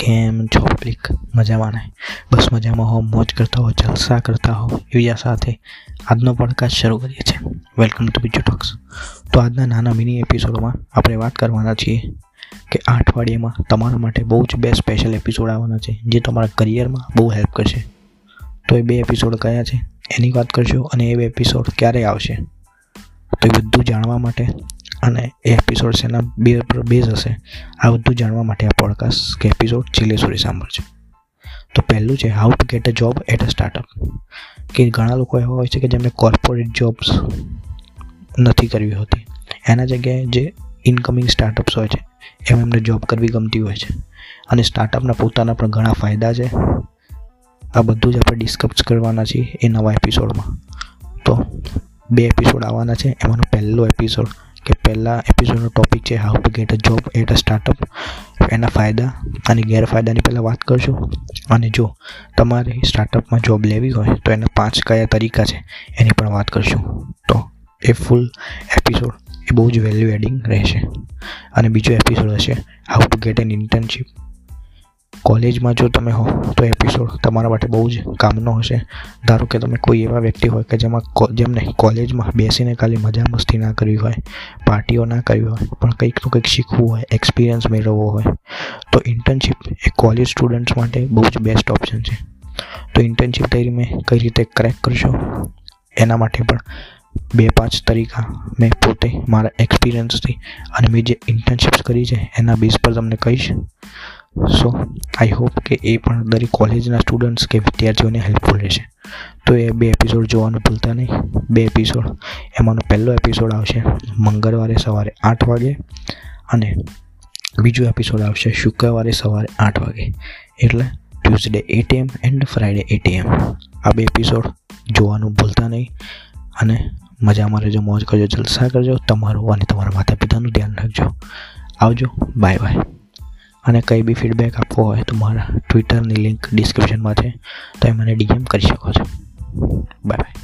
કેમ છો પબ્લિક મજામાં ને? બસ મજામાં હો, મોજ કરતા હો, જલસા કરતા હો આ સાથે. આજનો પોડકાસ્ટ શરૂ કરીએ છીએ. વેલકમ ટુ બીજુ ટોક્સ તો આજના નાના મિની એપિસોડમાં આપણે વાત કરવાના છીએ કે આ અઠવાડિયામાં તમારા માટે બહુ જ બે સ્પેશિયલ એપિસોડ આવવાના છે, જે તમારા કરિયરમાં બહુ હેલ્પ કરશે. તો એ બે એપિસોડ કયા છે? એની વાત કરશો અને એ બે એપિસોડ ક્યારે આવશે? તો એ બધું જાણવા માટે અને એ એપિસોડ એના બે પર બેઝ હશે. આ બધું જાણવા માટે આ પોડકાસ્ટ કે એપિસોડ છેલ્લે સુધી સાંભળજો. તો પહેલું છે how to get a job at a startup કે ઘણા લોકો એવા હોય છે કે જેમને કોર્પોરેટ જોબ્સ નથી કરવી હોતી. એના જગ્યાએ જે ઇનકમિંગ સ્ટાર્ટઅપ્સ હોય છે, એમ એમને જોબ કરવી ગમતી હોય છે. અને સ્ટાર્ટઅપના પોતાના પણ ઘણા ફાયદા છે. આ બધું જ આપણે ડિસ્કસ કરવાના છીએ એ નવા એપિસોડમાં તો બે એપિસોડ આવવાના છે, એમાંનો પહેલો એપિસોડ કે પહેલા એપિસોડનો ટોપિક છે how to get a job at a startup એના ફાયદા અને ગેરફાયદાની પહેલાં વાત કરશું. અને જો તમારે સ્ટાર્ટઅપમાં જોબ લેવી હોય તો એના પાંચ કયા તરીકા છે એની પણ વાત કરશું. તો એ ફૂલ એપિસોડ એ બહુ જ વેલ્યુ એડિંગ રહેશે. અને બીજો એપિસોડ હશે how to get an internship કોલેજમાં જો તમે હો, તો એપિસોડ તમારા માટે બહુ જ કામનો હશે. ધારો કે તમે કોઈ એવા વ્યક્તિ હોય કે જેમાં જેમને કોલેજમાં બેસીને ખાલી મજા મસ્તી ના કરવી હોય, પાર્ટીઓ ના કરવી હોય, પણ કંઈક તો કંઈક શીખવું હોય એક્સપિરિયન્સ મેળવવો હોય, તો ઇન્ટર્નશીપ એ કોલેજ સ્ટુડન્ટ્સ માટે બહુ જ બેસ્ટ ઓપ્શન છે. તો ઇન્ટર્નશીપ તૈયારી મેં કઈ રીતે ક્રેક કરશો? એના માટે પણ બે પાંચ તરીકા મેં પોતે મારા એક્સપિરિયન્સથી અને મેં જે ઇન્ટર્નશીપ્સ કરી છે, એના બેઝ પર તમને કહીશ. સો આઈ હોપ કે એ પણ દરેક કોલેજના સ્ટુડન્ટ્સ કે વિદ્યાર્થીઓને હેલ્પફુલ રહેશે. તો એ બે એપિસોડ જોવાનું ભૂલતા નહીં. બે એપિસોડ એમાંનો પહેલો એપિસોડ આવશે મંગળવારે સવારે આઠ વાગે અને બીજો એપિસોડ આવશે શુક્રવારે સવારે આઠ વાગે. એટલે Tuesday at AM and Friday at AM આ બે એપિસોડ જોવાનું ભૂલતા નહીં અને મજામાં રહેજો, મોજ કરજો, જલસા કરજો. તમારું અને તમારા માતા પિતાનું ધ્યાન રાખજો. આવજો. બાય બાય અને કંઈ બી ફીડબેક આપવો હોય તો મારા ટ્વિટરની લિંક ડિસ્ક્રિપ્શનમાં છે. તમે મને ડીએમ કરી શકો છો. Bye bye